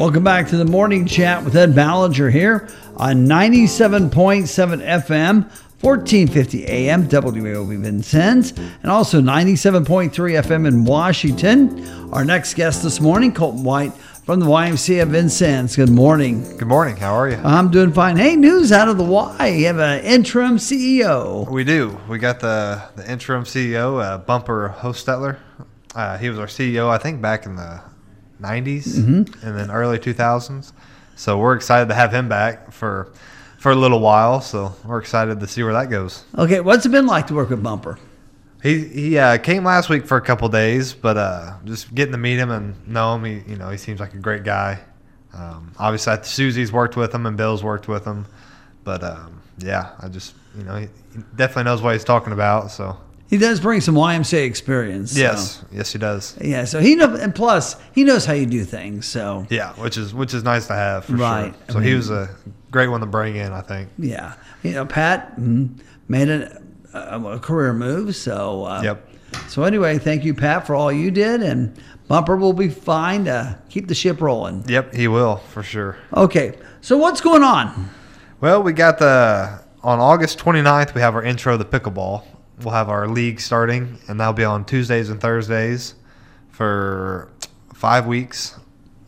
Welcome back to the morning chat with Ed Ballinger here on 97.7 FM, 1450 AM, WAOV Vincennes, and also 97.3 FM in Washington. Our next guest this morning, Colton White from the YMCA of Vincennes. Good morning. Good morning. How are you? I'm doing fine. Hey, news out of the Y. You have an interim CEO. We do. We got the, the interim CEO, uh, Bumper Hostetler. Uh, he was our CEO, I think, back in the 90s Mm-hmm. and then early 2000s. So we're excited to have him back for for a little while. So we're excited to see where that goes. Okay, what's it been like to work with Bumper? He he uh, came last week for a couple days, but uh, just getting to meet him and know him, he you know he seems like a great guy. Um, obviously, Susie's worked with him and Bill's worked with him, but um, yeah, I just you know he, he definitely knows what he's talking about. So He does bring some YMCA experience. so- yes, yes, he does. Yeah, so he know, and plus he knows how you do things. So Yeah, which is which is nice to have for Right. sure. So I he was a great one to bring in, I think. yeah, you know, Pat mm, made a, a, a career move. So uh, Yep. So anyway, thank you, Pat, for all you did, and Bumper will be fine to keep the ship rolling. Yep, he will for sure. Okay, so what's going on? Well, we got the on August 29th, we have our intro to the pickleball. We'll have our league starting, and that'll be on Tuesdays and Thursdays for five weeks.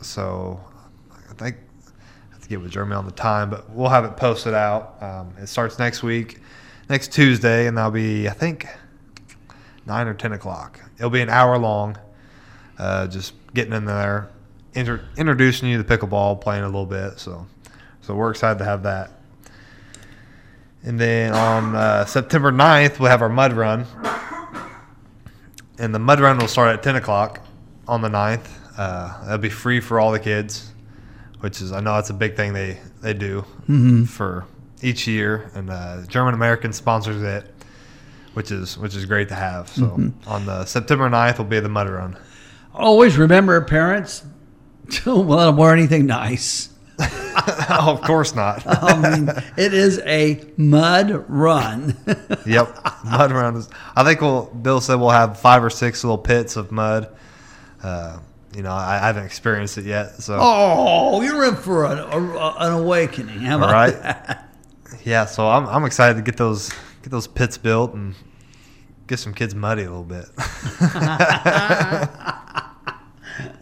So I think I have to get with Jeremy on the time, but we'll have it posted out. Um, it starts next week, next Tuesday, and that'll be I think nine or ten o'clock. It'll be an hour long. Uh, just getting in there, inter- introducing you to pickleball, playing a little bit. So, so we're excited to have that. And then on uh, September 9th, we'll have our mud run. And the mud run will start at 10 o'clock on the 9th. Uh, that'll be free for all the kids, which is, I know that's a big thing they, they do for each year. And uh, German American sponsors it, which is which is great to have. So on the September 9th will be the mud run. Always remember, parents, don't let them wear anything nice. Oh, of course not. I mean, it is a mud run. Yep, mud run. Is, I think we'll. Bill said we'll have five or six little pits of mud. Uh, you know, I, I haven't experienced it yet, so oh, you're in for an, a, an awakening. How about Right. that? yeah. So I'm I'm excited to get those get those pits built and get some kids muddy a little bit.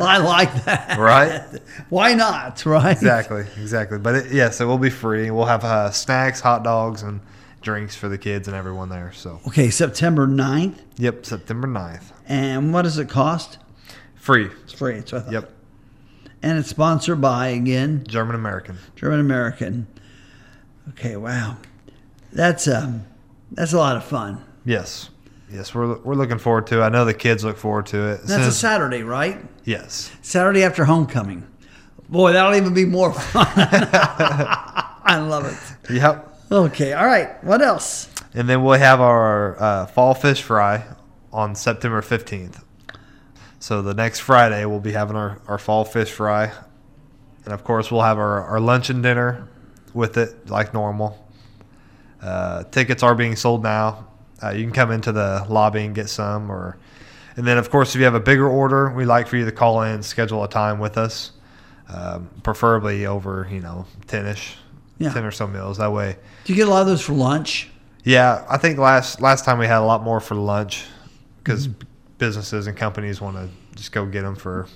I like that. Right. Why not? Right. exactly, exactly. But it, yes, it will be free. We'll have uh, snacks, hot dogs, and drinks for the kids and everyone there. So Okay, September 9th. yep, September 9th. And what does it cost? free. It's free. It's what I thought. Yep, And it's sponsored by, again, German American. German American. Okay, wow. That's um, that's a lot of fun. Yes. Yes, we're, we're looking forward to it. I know the kids look forward to it. As That's a as- Saturday, right? Yes. Saturday after homecoming. Boy, that'll even be more fun. I love it. Yep. Okay, all right. What else? And then we'll have our uh, fall fish fry on September 15th. So the next Friday, we'll be having our, our fall fish fry. And of course, we'll have our, our lunch and dinner with it like normal. Uh, tickets are being sold now. Uh, you can come into the lobby and get some. Or, And then, of course, if you have a bigger order, we'd like for you to call in, schedule a time with us, um, preferably over, you know, 10 ish, Yeah. 10 or so meals. That way, Do you get a lot of those for lunch? yeah, I think last last time we had a lot more for lunch because businesses and companies want to just go get them for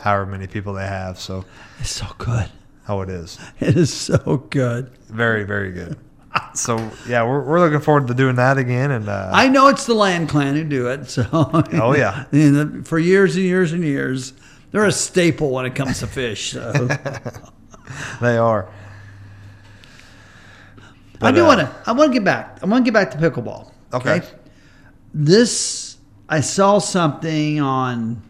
however many people they have. So, It's so good. oh, it is It is so good. very very good. So yeah, we're we're looking forward to doing that again. And uh, I know it's the Land Clan who do it. So Oh, yeah. Know, for years and years and years, they're a staple when it comes to fish. So they are. I do uh, want to. I want to get back. I want to get back to pickleball. Okay. This I saw something on.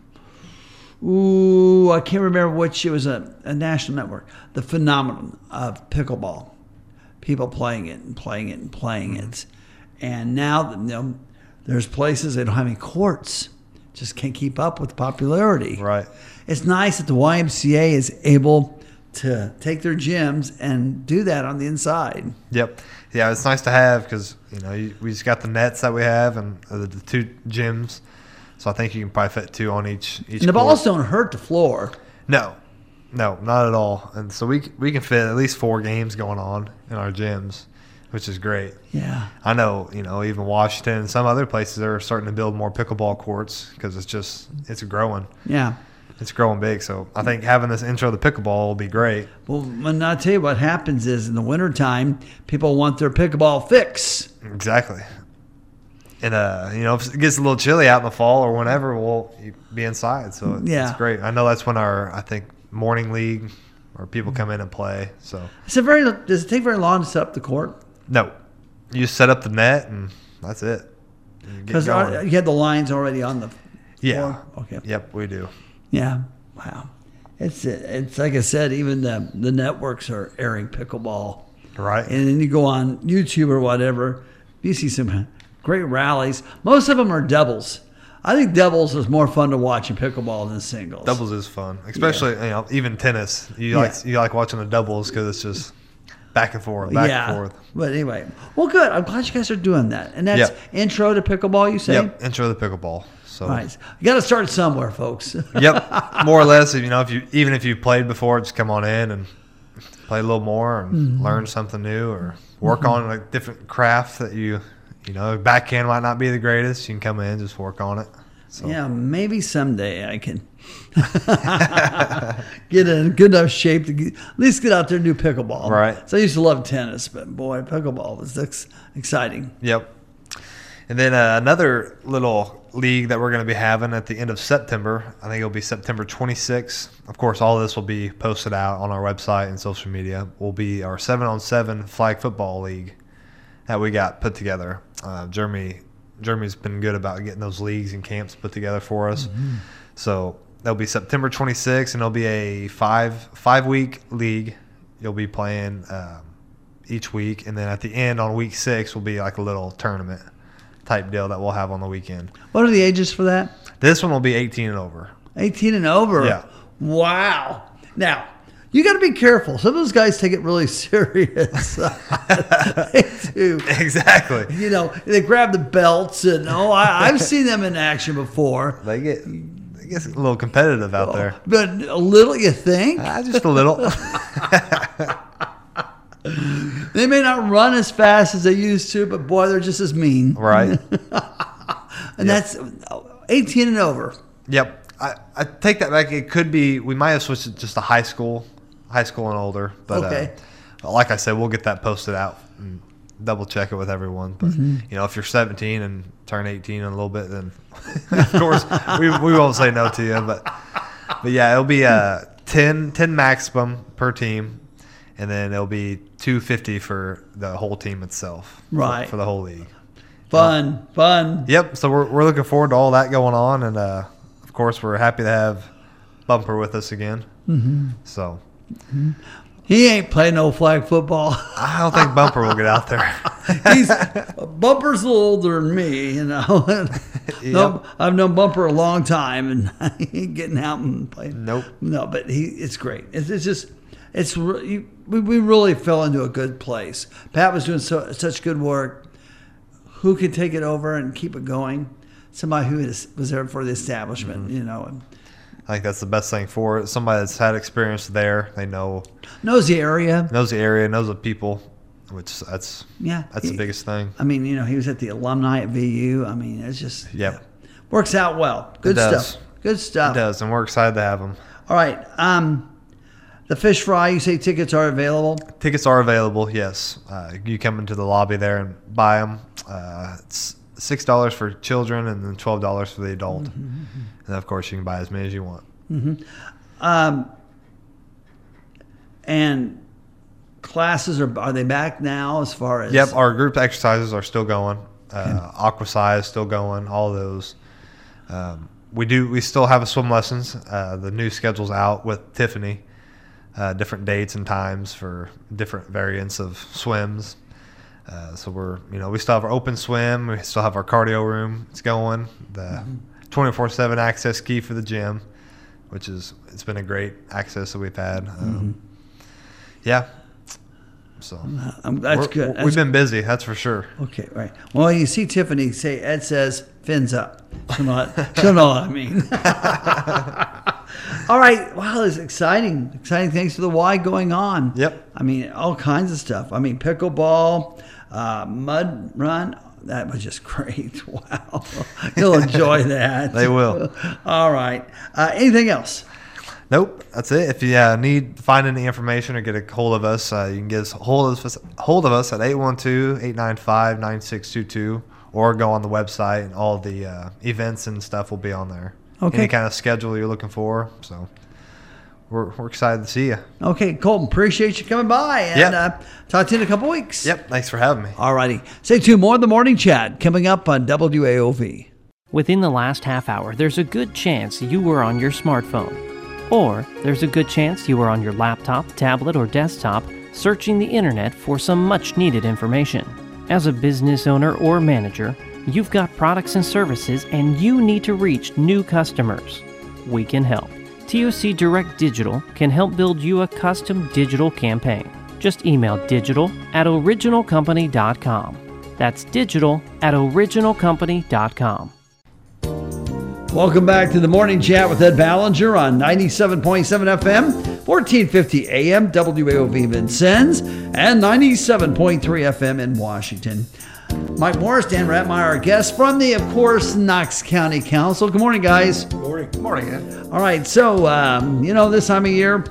Ooh, I can't remember which. It was a, a national network. The phenomenon of pickleball, people playing it and playing it and playing mm-hmm. it, and now you know, there's places that don't have any courts. Just can't keep up with the popularity. Right. It's nice that the YMCA is able to take their gyms and do that on the inside. Yep. Yeah, it's nice to have because you know you, we just got the nets that we have and the, the two gyms, so I think you can probably fit two on each each. And the court. balls don't hurt the floor. No, No, not at all. And so we we can fit at least four games going on in our gyms, which is great. Yeah. I know, you know, even Washington and some other places are starting to build more pickleball courts because it's just it's growing. Yeah. It's growing big. So I think having this intro to pickleball will be great. Well, and I'll tell you what happens is in the wintertime, people want their pickleball fix. Exactly. And uh, you know, if it gets a little chilly out in the fall or whenever, we'll be inside. So Yeah. it's great. I know that's when our I think morning league or people mm. come in and play. So It's a very. Does it take very long to set up the court? no, you set up the net and that's it. Because uh, going. you had the lines already on the. yeah. floor? Okay. Yep, we do. Yeah. Wow. It's it's like I said. Even the the networks are airing pickleball, Right. and then you go on YouTube or whatever. You see some great rallies. Most of them are doubles. I think doubles is more fun to watch in pickleball than singles. Doubles is fun, especially you know even tennis. You Yeah. like you like watching the doubles because it's just back and forth, back yeah. and forth. But anyway, well, good. I'm glad you guys are doing that. And that's Yep. intro to pickleball. You say. Yep, intro to pickleball. So right. You got to start somewhere, folks. yep, more or less. You know, if you even if you played before, just come on in and play a little more and Mm-hmm. learn something new or work on like different craft that you you know backhand might not be the greatest. You can come in just work on it. So Yeah, maybe someday I can get in good enough shape to get, at least get out there and do pickleball. Right. So I used to love tennis, but boy, pickleball was ex- exciting. Yep. And then uh, another little league that we're going to be having at the end of September. I think it'll be September 26th. Of course, all this will be posted out on our website and social media. Will be our seven on seven flag football league that we got put together. Uh, Jeremy, Jeremy's been good about getting those leagues and camps put together for us. So that'll be September 26th, and it'll be a five five week league. You'll be playing um, each week, and then at the end on week six will be like a little tournament type deal that we'll have on the weekend. What are the ages for that? This one will be 18 and over. 18 and over. Yeah. Wow. Now, you got to be careful. Some of those guys take it really serious. Exactly. You know, they grab the belts and oh, I, I've seen them in action before. They get they get a little competitive out there. But a little, you think? Ah, just a little. They may not run as fast as they used to, but boy, they're just as mean. right. And that's 18 and over. Yep. I, I take that back. It could be we might have switched it just to high school, high school and older. But Okay. uh, like I said, we'll get that posted out and double check it with everyone. But Mm-hmm. you know, if you're 17 and turn 18 in a little bit, then of course we, we won't say no to you. But but yeah, it'll be uh 10, 10 maximum per team, and then it'll be 250 for the whole team itself. Right. for the whole league. Fun, fun. Yep. So we're, we're looking forward to all that going on, and uh, of course we're happy to have Bumper with us again. Mm-hmm. So He ain't playing no flag football. I don't think Bumper will get out there. He's Bumper's a little older than me, you know. no, I've known Bumper a long time, and he ain't getting out and playing. Nope. No, but he, it's great. It's, it's just, it's we, we really fell into a good place. Pat was doing so, such good work. Who could take it over and keep it going? Somebody who is, was there for the establishment, Mm-hmm. you know, and I think that's the best thing for it. Somebody that's had experience there, they know knows the area. knows the area, knows the people, which that's Yeah, that's the biggest thing. I mean, you know, he was at the alumni at VU. I mean, it's just Yep. works out well. Good stuff. Good stuff. It does, and we're excited to have them. All right. Um, the fish fry. You say tickets are available. Tickets are available. Yes, uh, you come into the lobby there and buy them. Uh, it's six dollars for children and then twelve dollars for the adult. And of course, you can buy as many as you want. Um, and classes are are they back now? As far as Yep, our group exercises are still going. Uh, Aquacise is still going. All those. Um, we do. We still have a swim lessons. Uh, the new schedule's out with Tiffany. Uh, different dates and times for different variants of swims. Uh, so we're, you know, we still have our open swim. We still have our cardio room. It's going. The 24/7 access key for the gym, which is it's been a great access that we've had. Um, Yeah. So Um, that's good. We've been busy, that's for sure. okay. Right. Well, you see Tiffany say Ed says fins up. She'll know she'll know what I mean. All right. Wow, it's exciting. Exciting things for the Y going on. Yep. I mean, all kinds of stuff. I mean, pickleball, uh, mud run. That was just great. Wow. You'll enjoy that. They will. All right. Uh, anything else? Nope, that's it. If you uh, need to find any information or get a hold of us, uh, you can get us hold of us, hold of us at 812-895-9622 or go on the website and all the uh, events and stuff will be on there. Okay. Any kind of schedule you're looking for. So we're, we're excited to see you. Okay, Colton, appreciate you coming by. And Yeah. uh, talk to you in a couple weeks. Yep. Thanks for having me. All righty. Stay tuned. More of the morning chat coming up on WAOV. Within the last half hour, there's a good chance you were on your smartphone. Or there's a good chance you were on your laptop, tablet, or desktop searching the internet for some much needed information. As a business owner or manager, you've got products and services and you need to reach new customers. We can help. TOC Direct Digital can help build you a custom digital campaign. Just email digital at originalcompany.com. That's digital at originalcompany.com. Welcome back to the morning chat with Ed Ballinger on 97.7 FM, 1450 AM, WAOV Vincennes, and 97.3 FM in Washington. Mike Morris, Dan Reitmeyer, our guests from the, of course, Knox County Council. Good morning, guys. Good Morning. Good Morning, Ed. All right, so um, you know this time of year,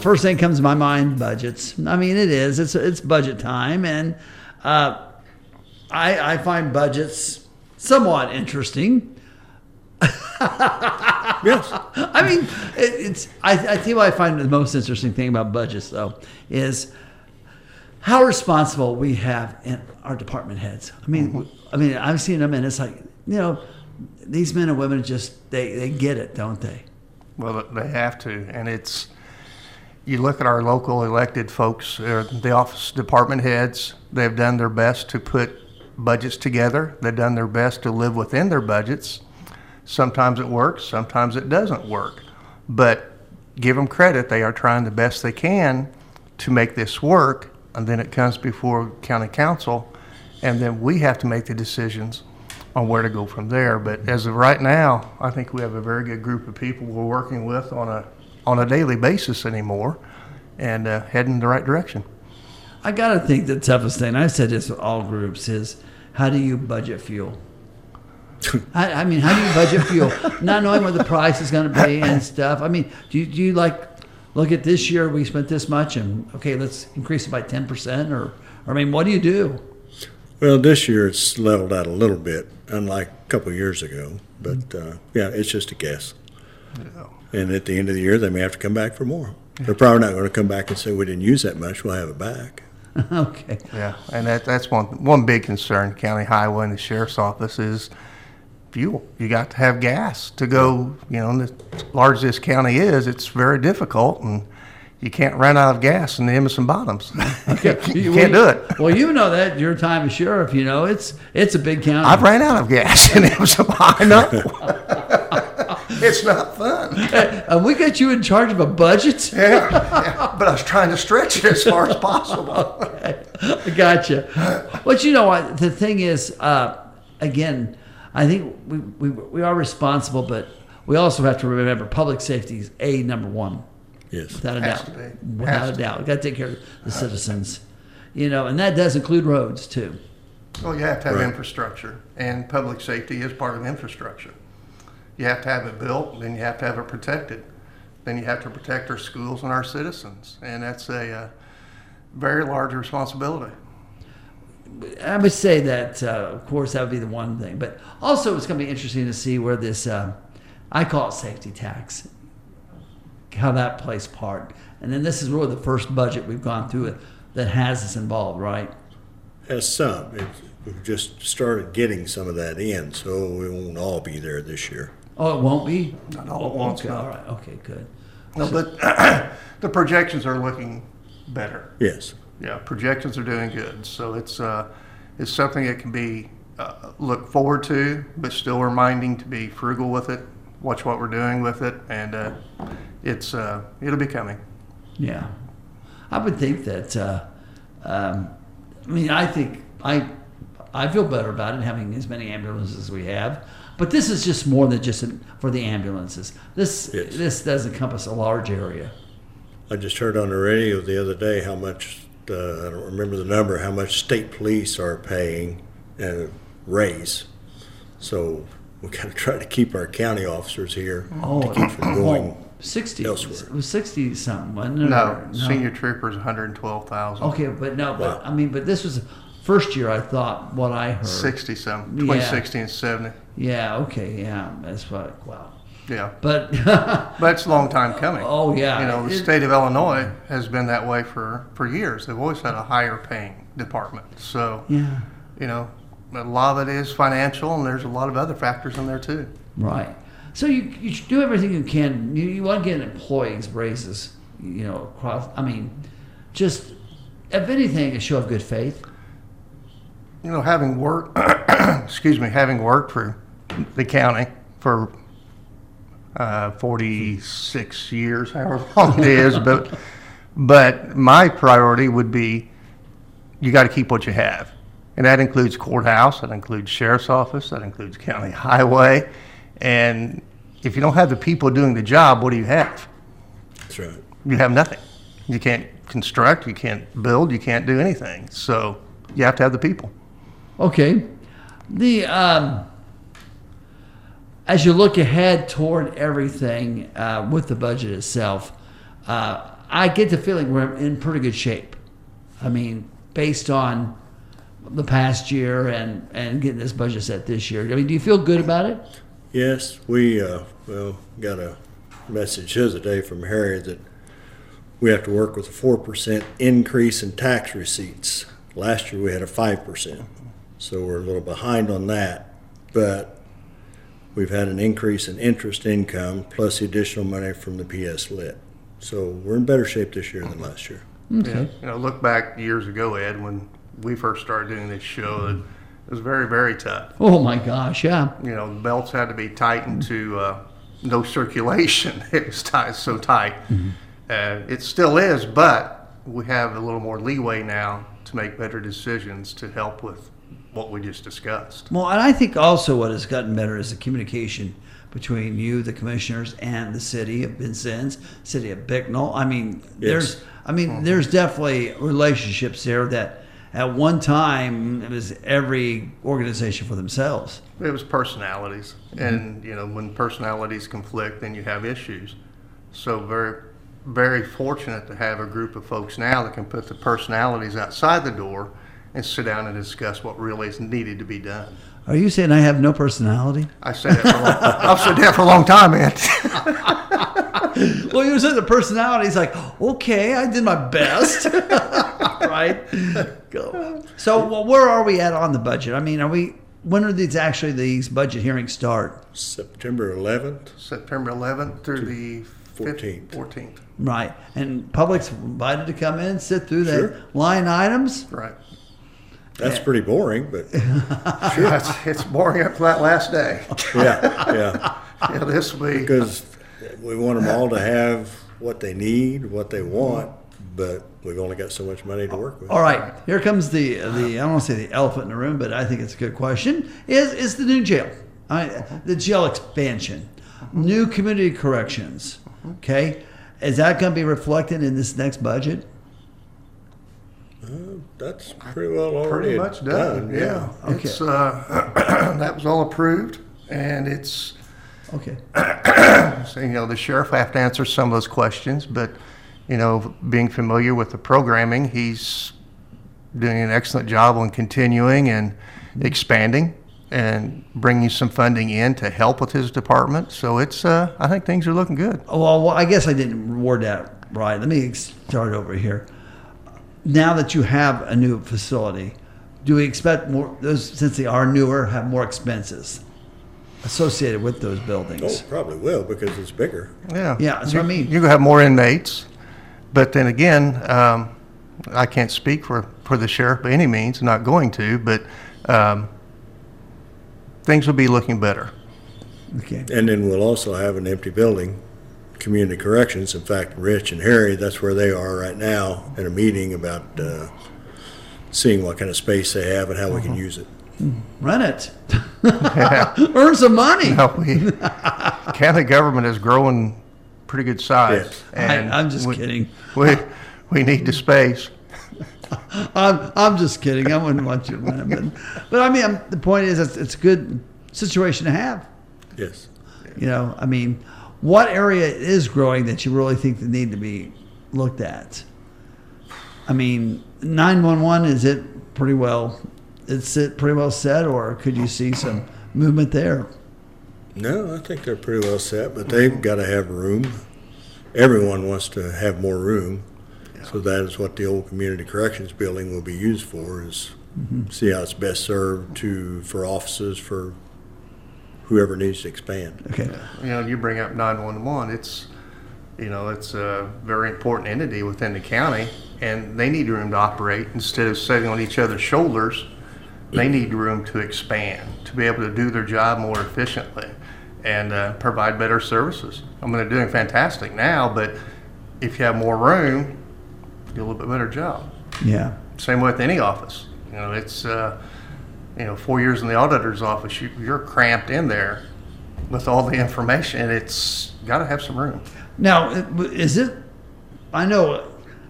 first thing comes to my mind: budgets. I mean, it is. It's it's budget time, and uh, I I find budgets somewhat interesting. Yes. I mean, it, it's. I, I you what I find the most interesting thing about budgets, though, is how responsible we have in our department heads. I mean, I mean, I've seen them, and it's like you know, these men and women just they they get it, don't they? Well, they have to, and it's. You look at our local elected folks, uh, the office department heads. They've done their best to put budgets together. They've done their best to live within their budgets. Sometimes it works, sometimes it doesn't work. But give them credit; they are trying the best they can to make this work. And then it comes before county council, and then we have to make the decisions on where to go from there. But as of right now, I think we have a very good group of people we're working with on a on a daily basis anymore, and uh, heading in the right direction. I gotta think the toughest thing. I've said this with all groups is how do you budget fuel? I, I mean, how do you budget fuel? Not knowing what the price is going to be and stuff. I mean, do you, do you like look at this year we spent this much and okay, let's increase it by ten percent or, or I mean, what do you do? Well, this year it's leveled out a little bit, unlike a couple of years ago. But uh, yeah, it's just a guess. And at the end of the year, they may have to come back for more. They're probably not going to come back and say we didn't use that much. We'll have it back. okay, Yeah, and that, that's one one big concern. County Highway and the sheriff's office is fuel. You got to have gas to go. You know, and as large as this county is, it's very difficult, and you can't run out of gas in the Emerson Bottoms. you can't do it. Well, you know that your time as sheriff. You know it's it's a big county. I've ran out of gas in Emerson. I know. it's not fun. Uh, we got you in charge of a budget. Yeah, yeah, but I was trying to stretch it as far as possible. I gotcha. But you know what? The thing is, uh, again, I think we, we, we are responsible, but we also have to remember public safety is a number one, Yes. without a Has doubt. to be. Without Has a to doubt, we got to take care of the citizens. You know, and that does include roads too. Well, you have to have Right. infrastructure, and public safety is part of infrastructure. You have to have it built, then you have to have it protected. Then you have to protect our schools and our citizens, and that's a uh, very large responsibility. I would say that, uh, of course, that would be the one thing. But also, it's going to be interesting to see where this, uh, I call it safety tax, how that plays part. And then this is really the first budget we've gone through that has this involved, right? Has some. It, we've just started getting some of that in, so we won't all be there this year. Oh, it won't be? Not all at once, Okay, all right. Okay, good. No, but the projections are looking better. Yes. Yeah, projections are doing good. So it's uh, it's something that can be uh, look forward to, but still reminding to be frugal with it. Watch what we're doing with it, and uh, it's uh, it'll be coming. Yeah. I would think that, uh, um, I mean, I think, I, I feel better about it having as many ambulances as we have. But this is just more than just for the ambulances. This Yes. this does encompass a large area. I just heard on the radio the other day how much, uh, I don't remember the number, how much state police are paying a raise. So we gotta try to keep our county officers here Oh, to keep from going. oh, 60. elsewhere. It was 60 something, wasn't it? No, Or- senior troopers, 112,000. Okay, but no, but Wow. I mean, but this was the first year I thought what I heard. 60 some, Yeah. between 60 and 70. Yeah, okay, yeah, that's what, wow. Yeah. But, But it's a long time coming. oh, yeah. You know, the It- state of Illinois has been that way for, for years. They've always had a higher paying department. So, Yeah, you know, a lot of it is financial, and there's a lot of other factors in there too. right. So you, you do everything you can. You, you want to get employees raises, you know, across, I mean, just, if anything, a show of good faith. You know, having worked, excuse me, having worked for the county for uh, 46 years, however long it is, but but my priority would be you got to keep what you have, and that includes courthouse, that includes sheriff's office, that includes county highway, and if you don't have the people doing the job, what do you have? That's right. you have nothing. You can't construct, you can't build, you can't do anything. So you have to have the people. Okay. The um, as you look ahead toward everything uh, with the budget itself, uh, I get the feeling we're in pretty good shape. I mean, based on the past year and and getting this budget set this year. I mean, do you feel good about it? Yes, we, uh, well, got a message the other day from Harry that we have to work with a four percent increase in tax receipts. Last year, we had a five percent, so we're a little behind on that. But we've had an increase in interest income plus the additional money from the PS LIT. So we're in better shape this year than last year. Okay. You know, look back years ago, Ed, when we first started doing this show, it was very, very tough. Oh my gosh, yeah. You know, the belts had to be tightened to uh, no circulation. It was tight, so tight. Uh, it still is, but we have a little more leeway now to make better decisions to help with what we just discussed. Well, and I think also what has gotten better is the communication between you, the commissioners, and the city of Vincennes, city of Bicknell. I mean, there's, I mean, uh-huh. there's definitely relationships there that at one time it was every organization for themselves. It was personalities, mm-hmm. and you know when personalities conflict, then you have issues. So very, very fortunate to have a group of folks now that can put the personalities outside the door and sit down and discuss what really is needed to be done. Are you saying I have no personality? I said that for a long, I've said that for a long time, man. well, you said the personality is like, okay, I did my best, right? Go. So, well, where are we at on the budget? I mean, are we? When are these actually these budget hearings start? September 11th, September 11th through the 14th. 14th. Right, and public's invited to come in, sit through the line items. Right. That's pretty boring, but It's, it's boring up to that last day. yeah, yeah. Yeah, this week. Because we want them all to have what they need, what they want, but we've only got so much money to work with. All right, here comes the the I don't want to say the elephant in the room, but I think it's a good question. Is is the new jail? I, the jail expansion, new community corrections. Okay, is that going to be reflected in this next budget? That's pretty well already Pretty much done, yeah. Okay. It's, uh, that was all approved, and it's, Okay. so, you know, the sheriff will have to answer some of those questions, but, you know, being familiar with the programming, he's doing an excellent job on continuing and expanding and bringing some funding in to help with his department. So it's, uh, I think things are looking good. Oh, Well, well, I guess I didn't word that right. Let me start over here. Now that you have a new facility, do we expect more? Those since they are newer, have more expenses associated with those buildings? Oh, probably will because it's bigger. Yeah. Yeah, that's what I You- mean. You're gonna have more inmates, but then again, um, I can't speak for, for the sheriff by any means, not going to, but, um, things will be looking better. Okay. And then we'll also have an empty building, community corrections. In fact, Rich and Harry, that's where they are right now in a meeting about uh, seeing what kind of space they have and how we can use it. Run it. Earn some money. No, we, county government is growing pretty good size. Yes. and I, I'm just we- kidding. We, we need the space. I'm, I'm just kidding. I wouldn't want you to rent it. But, but I mean, I'm, the point is, it's, it's a good situation to have. Yes. You know, I mean, what area is growing that you really think that need to be looked at? I mean, 911, is it pretty well, is it pretty well set or could you see some movement there? No, I think they're pretty well set, but they've mm-hmm. got to have room. Everyone wants to have more room. So that is what the old community corrections building will be used for, is mm-hmm. see how it's best served to, for offices, for whoever needs to expand. Okay. You know, you bring up 911, it's, you know, it's a very important entity within the county, and they need room to operate instead of sitting on each other's shoulders. They need room to expand, to be able to do their job more efficiently and uh, provide better services. I mean, they're doing fantastic now, but if you have more room, you do a little bit better job. Yeah. Same with any office. You know, it's, uh, you know, four years in the auditor's office, you, you're cramped in there with all the information. It's got to have some room. Now, uh, is it? I know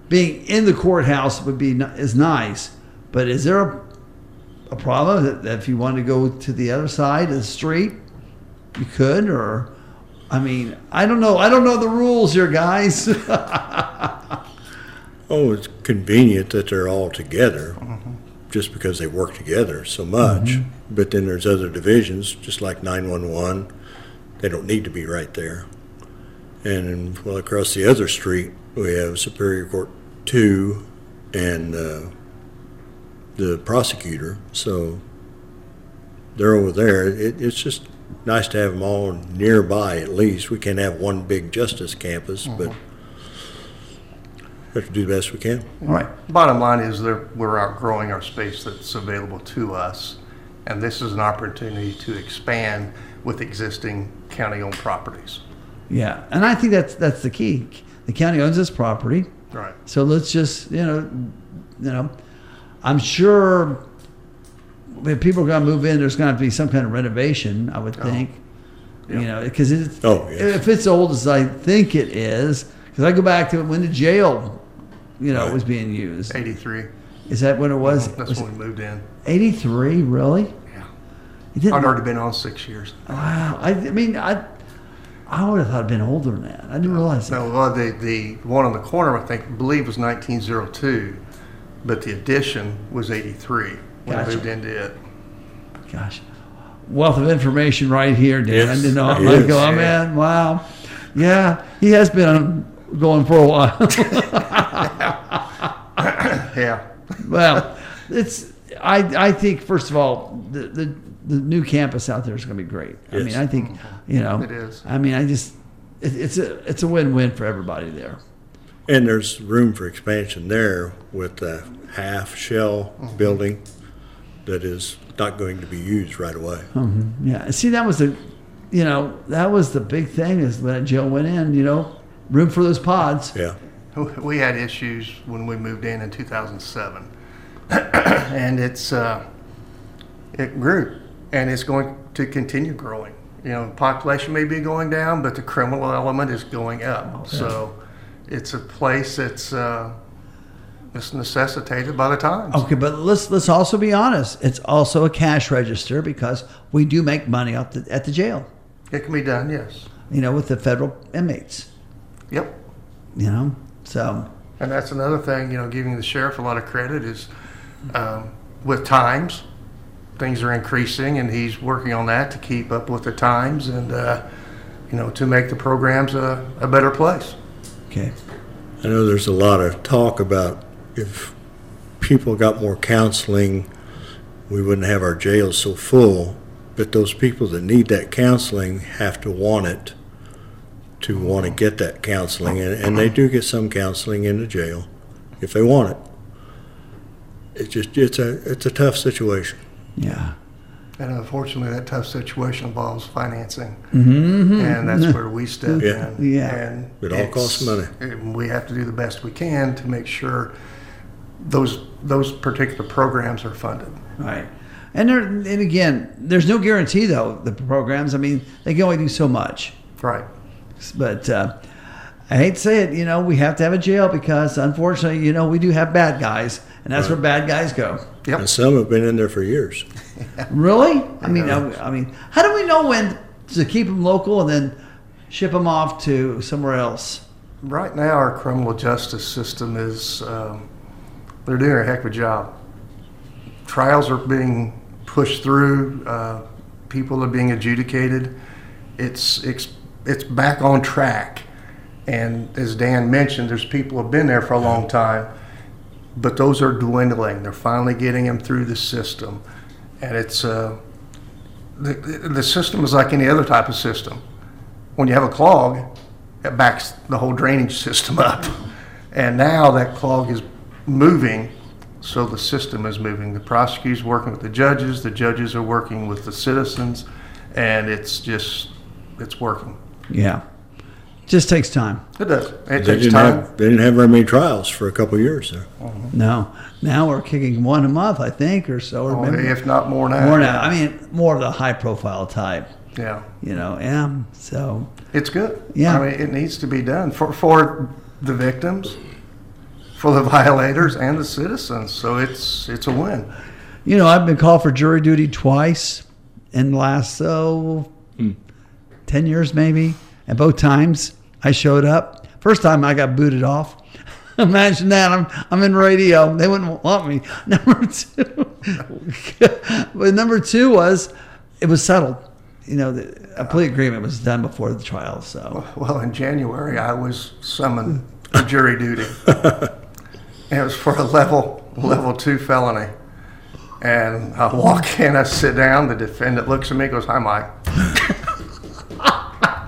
being in the courthouse would be is nice, but is there a, a problem that, that if you wanted to go to the other side of the street, you could? Or, I mean, I don't know. I don't know the rules here, guys. Oh, it's convenient that they're all together, mm-hmm. Just because they work together so much. But then there's other divisions, just like 911, they don't need to be right there. And well, across the other street, we have Superior Court 2 and uh, the prosecutor. So they're over there. It, it's just nice to have them all nearby at least. We can't have one big justice campus, but we have to do the best we can. All right. Bottom line is that we're outgrowing our space that's available to us, and this is an opportunity to expand with existing county-owned properties. Yeah, and I think that's that's the key. The county owns this property. Right. So let's just, you know, you know, I'm sure if people are going to move in, there's going to be some kind of renovation. I would oh. think, you know, because it's Oh, yes. if it's old as I think it is, because I go back to when the jail, you know, Right. was being used. 83, Is that when it was? that's was when we moved in. 83? Really? Yeah. It didn't. I'd already been on six years. wow. I, I mean, I. I would have thought I'd been older than that. I didn't realize that. No, well, the, the one on the corner, I think, believe was 1902, but the addition was 83 when I moved into it. Gosh, wealth of information right here, Dan. I didn't know. I'm it like, oh man, wow. Yeah, he has been going for a while. Yeah. well, it's. I I think first of all, the the, the new campus out there is going to be great. I mean, I think mm-hmm. you know. It is. I mean, I just. It, it's a it's a win win for everybody there. And there's room for expansion there with the half shell mm-hmm. building that is not going to be used right away. Mm-hmm. Yeah. See, that was the, you know, that was the big thing is when Joe went in. You know, room for those pods. Yeah. We had issues when we moved in in 2007, and it's uh, it grew, and it's going to continue growing. You know, population may be going down, but the criminal element is going up. So, it's a place that's uh, it's necessitated by the times. Okay, but let's let's also be honest. It's also a cash register because we do make money off the, at the jail. It can be done, yes. You know, with the federal inmates. Yep. You know, so And that's another thing, you know, giving the sheriff a lot of credit is um, with times, things are increasing, and he's working on that to keep up with the times and, uh, you know, to make the programs a, a better place. okay, I know there's a lot of talk about if people got more counseling, we wouldn't have our jails so full. But those people that need that counseling have to want it to want to get that counseling. And, and they do get some counseling in the jail if they want it. It's just, it's a, it's a tough situation. yeah, And unfortunately, that tough situation involves financing, and that's where we step Yeah. in. Mm-hmm. Yeah. and It all costs money. we have to do the best we can to make sure those those particular programs are funded. right. And there, and again, there's no guarantee though. The programs, I mean, they can only do so much. Right. But uh, I hate to say it, you know, we have to have a jail because unfortunately, you know, we do have bad guys, and that's where bad guys go. Yep. And some have been in there for years. Really? I mean, I, I mean, how do we know when to keep them local and then ship them off to somewhere else? Right now, our criminal justice system is, um, they're doing a heck of a job. Trials are being pushed through, uh, people are being adjudicated. It's, it's, it's back on track. And as Dan mentioned, there's people who have been there for a long time, but those are dwindling. They're finally getting them through the system. And it's, uh, the, the the system is like any other type of system. When you have a clog, it backs the whole drainage system up. And now that clog is moving, so the system is moving. The prosecutor's working with the judges, the judges are working with the citizens, and it's just, it's working. Yeah. Just takes time. It does. It They takes time. have, they didn't have very many trials for a couple of years there. No. Now we're kicking one a month, I think, or so. Or Oh, maybe If not more now. more now. I mean, more of the high profile type, Yeah. you know. Yeah. So, It's good. Yeah. I mean, it needs to be done for, for the victims, for the violators, and the citizens. So it's, it's a win. you know, I've been called for jury duty twice in the last, so, 10 years maybe. And both times I showed up. First time I got booted off. Imagine that. I'm, I'm in radio. They wouldn't want me. Number two. but number two was it was settled. You know, the, a plea agreement was done before the trial. So, Well, in January, I was summoned for jury duty. It was for a level, level two felony. And I walk in, I sit down, the defendant looks at me, goes, hi, Mike.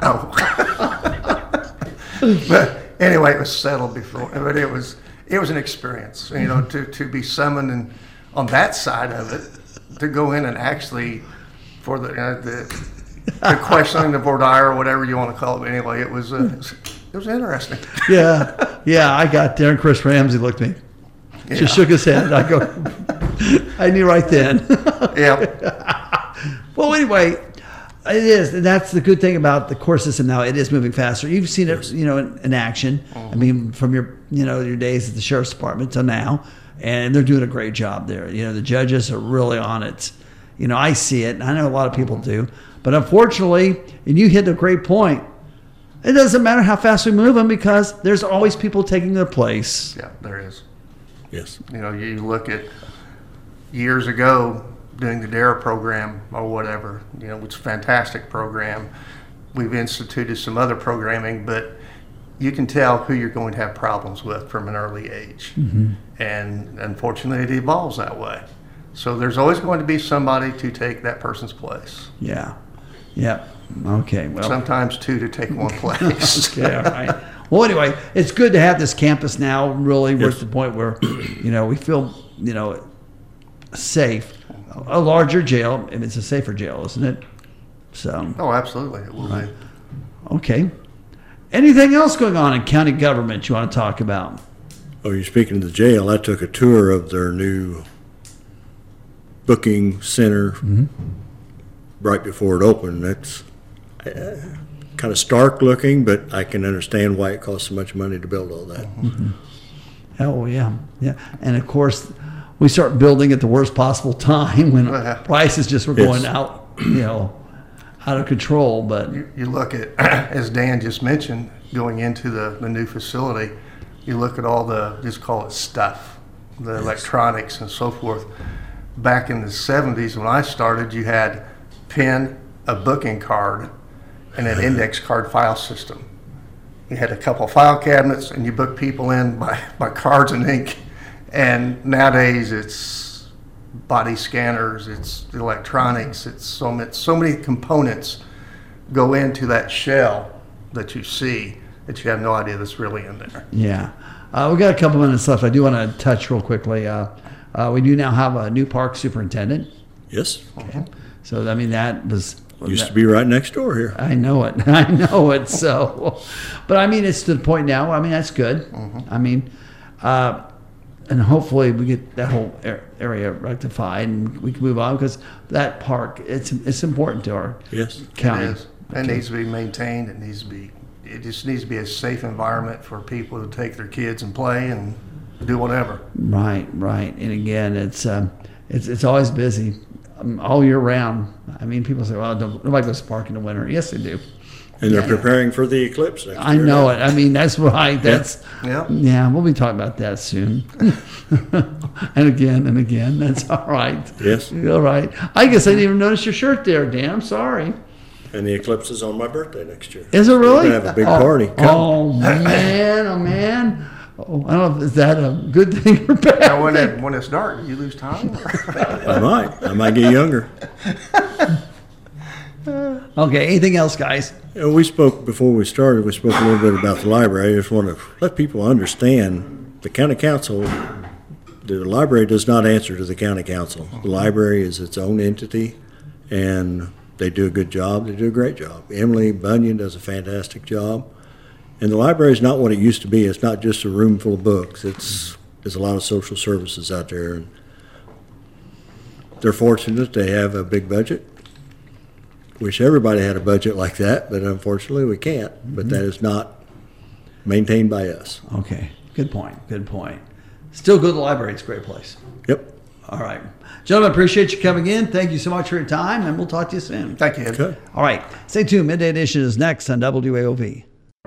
Oh. But anyway, it was settled before, but it was, it was an experience, you know, to, to be summoned and on that side of it, to go in and actually, for the, uh, the, the questioning the voir dire or whatever you want to call it. But anyway, it was, uh, it was interesting. yeah, yeah, I got there and Chris Ramsey looked at me. Just shook his head. I go, I knew right then. Yeah, Well, anyway, it is. That's the good thing about the court system now. It is moving faster. You've seen it, you know, in, in action. I mm-hmm. mean, from your, you know, your days at the sheriff's department till now, and they're doing a great job there. You know, the judges are really on it. You know, I see it, and I know a lot of people mm-hmm. do. But unfortunately, and you hit a great point. It doesn't matter how fast we move them because there's always people taking their place. yeah, there is. Yes. You know, you look at years ago doing the DARE program or whatever, you know, it's a fantastic program. We've instituted some other programming, but you can tell who you're going to have problems with from an early age. Mm-hmm. And unfortunately, it evolves that way. So there's always going to be somebody to take that person's place. Yeah. Yeah. Okay. Well. Sometimes two to take one place. Okay, all right. Well, anyway, it's good to have this campus now. Really, we're at the point where, you know, we feel, you know, safe. A larger jail, and it's a safer jail, isn't it? So, Oh, absolutely, it will be. okay. Anything else going on in county government you want to talk about? Oh, you're speaking of the jail. I took a tour of their new booking center right before it opened. That's uh, kind of stark looking, but I can understand why it costs so much money to build all that. Oh yeah, yeah. And of course, we start building at the worst possible time when Yeah. prices just were Yes. going out, you know, out of control. But You, you look at, as Dan just mentioned, going into the, the new facility, you look at all the, just call it stuff, the electronics and so forth. Back in the seventies, when I started, you had pen, a booking card, and an index card file system. You had a couple file cabinets and you booked people in by, by cards and ink. And nowadays it's body scanners, it's electronics, it's so many, so many components go into that shell that you see that you have no idea that's really in there. Yeah. Uh, we got a couple minutes left. I do want to touch real quickly. Uh, uh, we do now have a new park superintendent. Yes, Okay. So, I mean, that was. used to be right next door here. I know it. I know it. So, but I mean, it's to the point now. I mean, that's good. I mean, uh, and hopefully we get that whole area rectified and we can move on because that park it's it's important to our Yes. county. It is. It needs to be maintained. It needs to be, it just needs to be a safe environment for people to take their kids and play and do whatever. Right, right. And again, it's um, it's it's always busy um, all year round. I mean, people say, "Well, don't, nobody goes to the park in the winter." Yes, they do. And they're preparing for the eclipse next year. I year. know it. I mean, that's right. That's Yeah. yeah. We'll be talking about that soon. and again and again. That's all right. Yes. All right. I guess I didn't even notice your shirt there, Dan. I'm sorry. And the eclipse is on my birthday next year. Is it really? We're gonna have a big Oh, party. Come. Oh man! Oh man! Oh, I don't know if is that a good thing or bad. Now, when it, when it's dark, you lose time. I might. I might get younger. Okay. Anything else, guys? You know, we spoke before we started. We spoke a little bit about the library. I just want to let people understand the county council. The library does not answer to the county council. The library is its own entity, and they do a good job. They do a great job. Emily Bunyan does a fantastic job, and the library is not what it used to be. It's not just a room full of books. It's there's a lot of social services out there, and they're fortunate they have a big budget wish everybody had a budget like that, but unfortunately we can't. But mm-hmm. that is not maintained by us. Okay. Good point. Good point. Still go to the library. It's a great place. Yep. All right. Gentlemen, appreciate you coming in. Thank you so much for your time, and we'll talk to you soon. Thank you. Ed. Okay. All right. Stay tuned. Midday Edition is next on WAOV.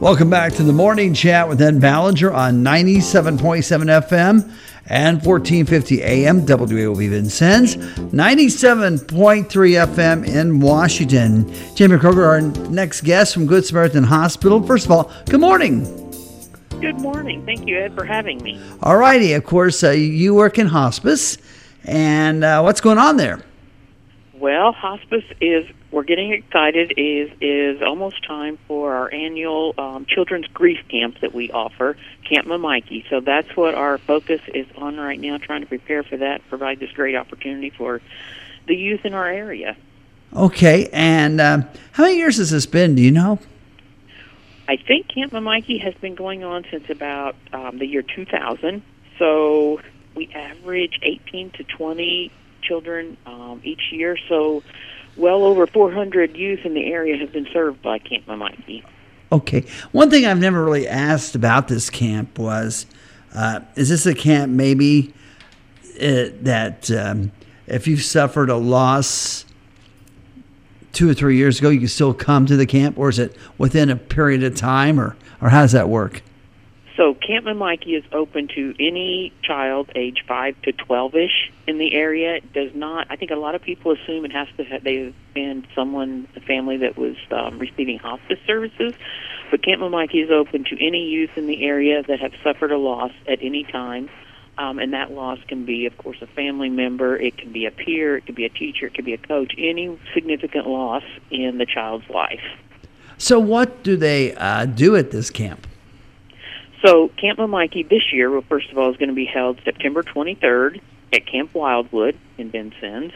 Welcome back to the morning chat with Ed Ballinger on 97.7 FM and 1450 AM WAOV Vincennes, 97.3 FM in Washington. Jamie Kroegre, our next guest from Good Samaritan Hospital. First of all, good morning. Good morning. Thank you, Ed, for having me. All righty. Of course, uh, you work in hospice, and uh, what's going on there? Well, hospice is we're getting excited. is is almost time for our annual um, children's grief camp that we offer, Camp Mamikey. So that's what our focus is on right now, trying to prepare for that, provide this great opportunity for the youth in our area. Okay, and uh, how many years has this been? Do you know? I think Camp Mamikey has been going on since about um, the year 2000. So we average 18 to 20 children um, each year. So well over 400 youth in the area have been served by Camp Mamikey. Okay. One thing I've never really asked about this camp was uh, is this a camp maybe uh, that um, if you've suffered a loss two or three years ago, you can still come to the camp, or is it within a period of time, or, or how does that work? So Camp Mamikey is open to any child age 5 to 12ish in the area. It does not, I think a lot of people assume it has to have, they've been someone, a family that was um, receiving hospice services. But Camp Mamikey is open to any youth in the area that have suffered a loss at any time. Um, and that loss can be, of course, a family member, it can be a peer, it could be a teacher, it could be a coach, any significant loss in the child's life. So, what do they uh, do at this camp? So Camp Mamikey this year, well, first of all, is going to be held September 23rd at Camp Wildwood in Vincennes.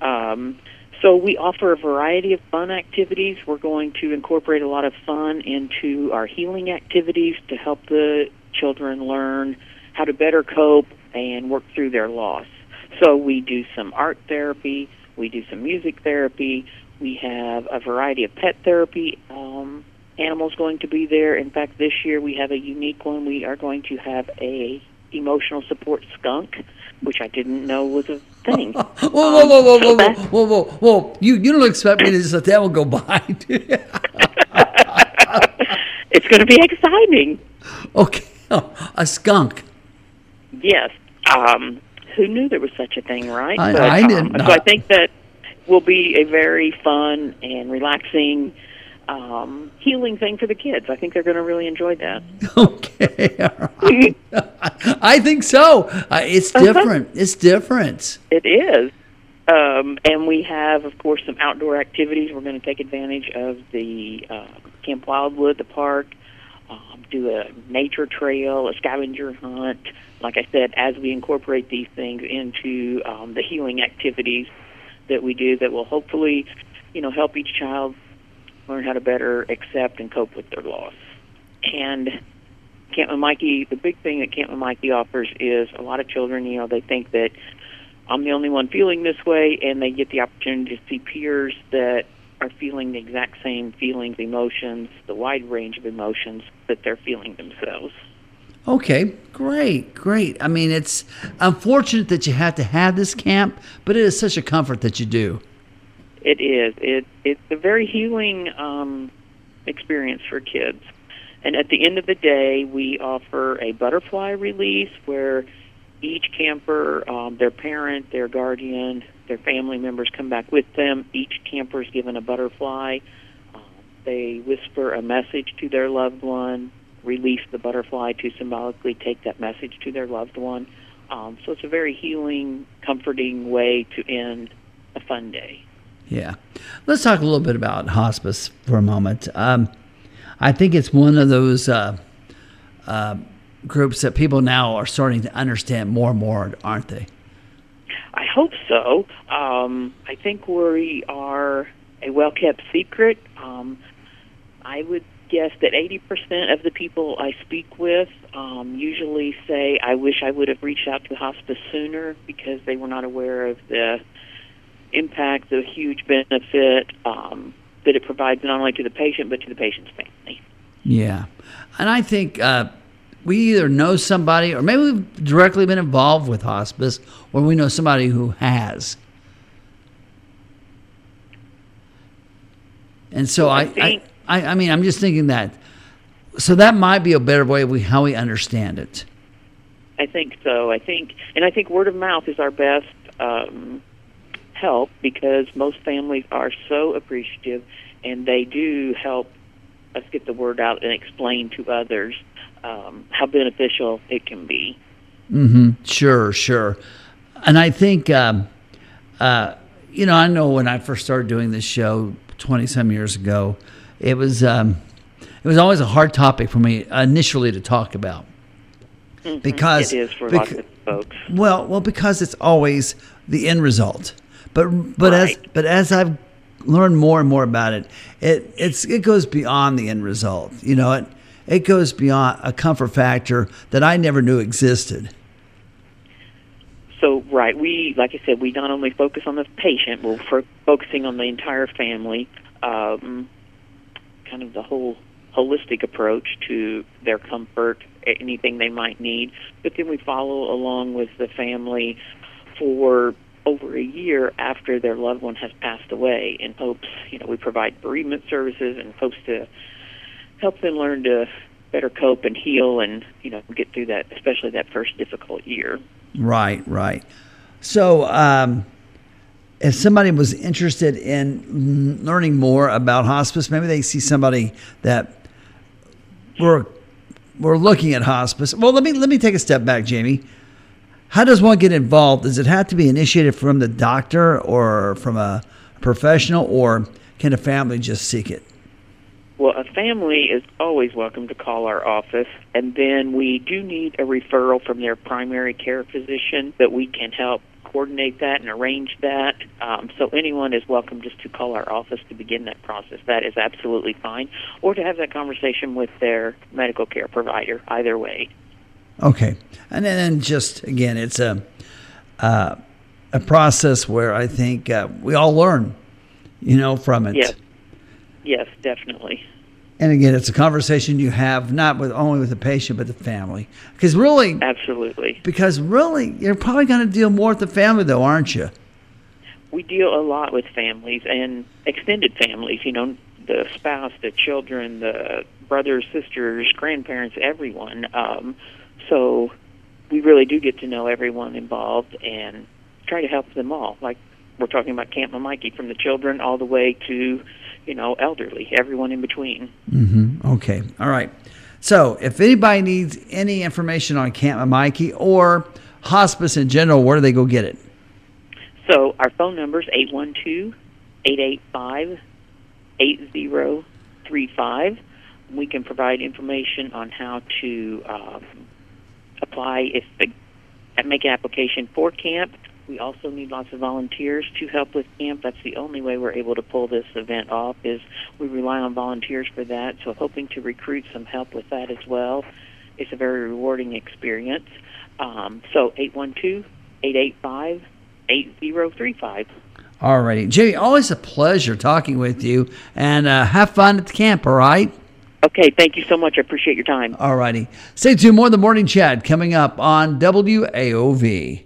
Um, so we offer a variety of fun activities. We're going to incorporate a lot of fun into our healing activities to help the children learn how to better cope and work through their loss. So we do some art therapy, we do some music therapy, we have a variety of pet therapy. Um, animals going to be there. In fact, this year we have a unique one. We are going to have a emotional support skunk, which I didn't know was a thing. Whoa, whoa, whoa, whoa, whoa, whoa, whoa, whoa, whoa! You you don't expect me to just let that one go by? it's going to be exciting. okay, a skunk. Yes. Um, who knew there was such a thing, right? I- I did um, So not. I think that will be a very fun and relaxing um, healing thing for the kids. I think they're going to really enjoy that. Okay, right. I think so. Uh, it's different. It's different. It is. Um, and we have, of course, some outdoor activities. We're going to take advantage of the uh, Camp Wildwood, the park, um, do a nature trail, a scavenger hunt. Like I said, as we incorporate these things into um, the healing activities that we do, that will hopefully, you know, help each child learn how to better accept and cope with their loss. And Camp Mikey, the big thing that Camp Mikey offers is a lot of children, you know, they think that I'm the only one feeling this way, and they get the opportunity to see peers that are feeling the exact same feelings, emotions, the wide range of emotions that they're feeling themselves. Okay, great, great. I mean, it's unfortunate that you have to have this camp, but it is such a comfort that you do. It is. It it's a very healing um, experience for kids. And at the end of the day, we offer a butterfly release where each camper, um, their parent, their guardian, their family members come back with them. Each camper is given a butterfly. Um, they whisper a message to their loved one, release the butterfly to symbolically take that message to their loved one. Um, so it's a very healing, comforting way to end a fun day. Yeah. Let's talk a little bit about hospice for a moment. Um, I think it's one of those uh, uh, groups that people now are starting to understand more and more, aren't they? I hope so. Um, I think we are a well kept secret. Um, I would guess that 80% of the people I speak with um, usually say, I wish I would have reached out to hospice sooner because they were not aware of the impact, the huge benefit um, that it provides not only to the patient but to the patient's family. Yeah. And I think uh, we either know somebody or maybe we've directly been involved with hospice or we know somebody who has. And so I, I, think- I, I mean, I'm just thinking that. So that might be a better way we how we understand it. I think so. I think, and I think word of mouth is our best um, help because most families are so appreciative, and they do help us get the word out and explain to others um, how beneficial it can be. Mm-hmm. Sure, sure. And I think, um, uh, you know, I know when I first started doing this show twenty some years ago, it was um, it was always a hard topic for me initially to talk about because it is for bec- lots of folks. Well, well, because it's always the end result. But but as but as I've learned more and more about it, it it's it goes beyond the end result. You know, it it goes beyond a comfort factor that I never knew existed. So, right, we, like I said, we not only focus on the patient, we're fo- focusing on the entire family, um, kind of the whole holistic approach to their comfort, anything they might need. But then we follow along with the family for over a year after their loved one has passed away in hopes, you know, we provide bereavement services and hopes to help them learn to better cope and heal and, you know, get through that, especially that first difficult year. Right, right. So, um, if somebody was interested in learning more about hospice, maybe they see somebody that we're we're looking at hospice. Well, let me let me take a step back, Jamie. How does one get involved? Does it have to be initiated from the doctor or from a professional, or can a family just seek it? Well, a family is always welcome to call our office, and then we do need a referral from their primary care physician that we can help coordinate that and arrange that. Um, so anyone is welcome just to call our office to begin that process. That is absolutely fine, or to have that conversation with their medical care provider. Either way. Okay, and then just again, it's a uh, a process where I think uh, we all learn, you know, from it. Yes. Yes, definitely. And again, it's a conversation you have not with only with the patient but the family, because really, Absolutely. because really, you're probably going to deal more with the family, though, aren't you? we deal a lot with families and extended families, you know, the spouse, the children, the brothers, sisters, grandparents, everyone. Um, so we really do get to know everyone involved and try to help them all. Like we're talking about Camp Mikey from the children all the way to you know, elderly, everyone in between. Okay. All right. So if anybody needs any information on Camp Mikey or hospice in general, where do they go get it? So our phone number is 812-885-8035. We can provide information on how to um, apply if the, make an application for camp. We also need lots of volunteers to help with camp. That's the only way we're able to pull this event off is we rely on volunteers for that. So hoping to recruit some help with that as well. It's a very rewarding experience. Um, so 812-885-8035. All righty. Jimmy, always a pleasure talking with you and uh, have fun at the camp, all right? Okay, thank you so much. I appreciate your time. All righty. Stay tuned. More of the morning chat coming up on WAOV.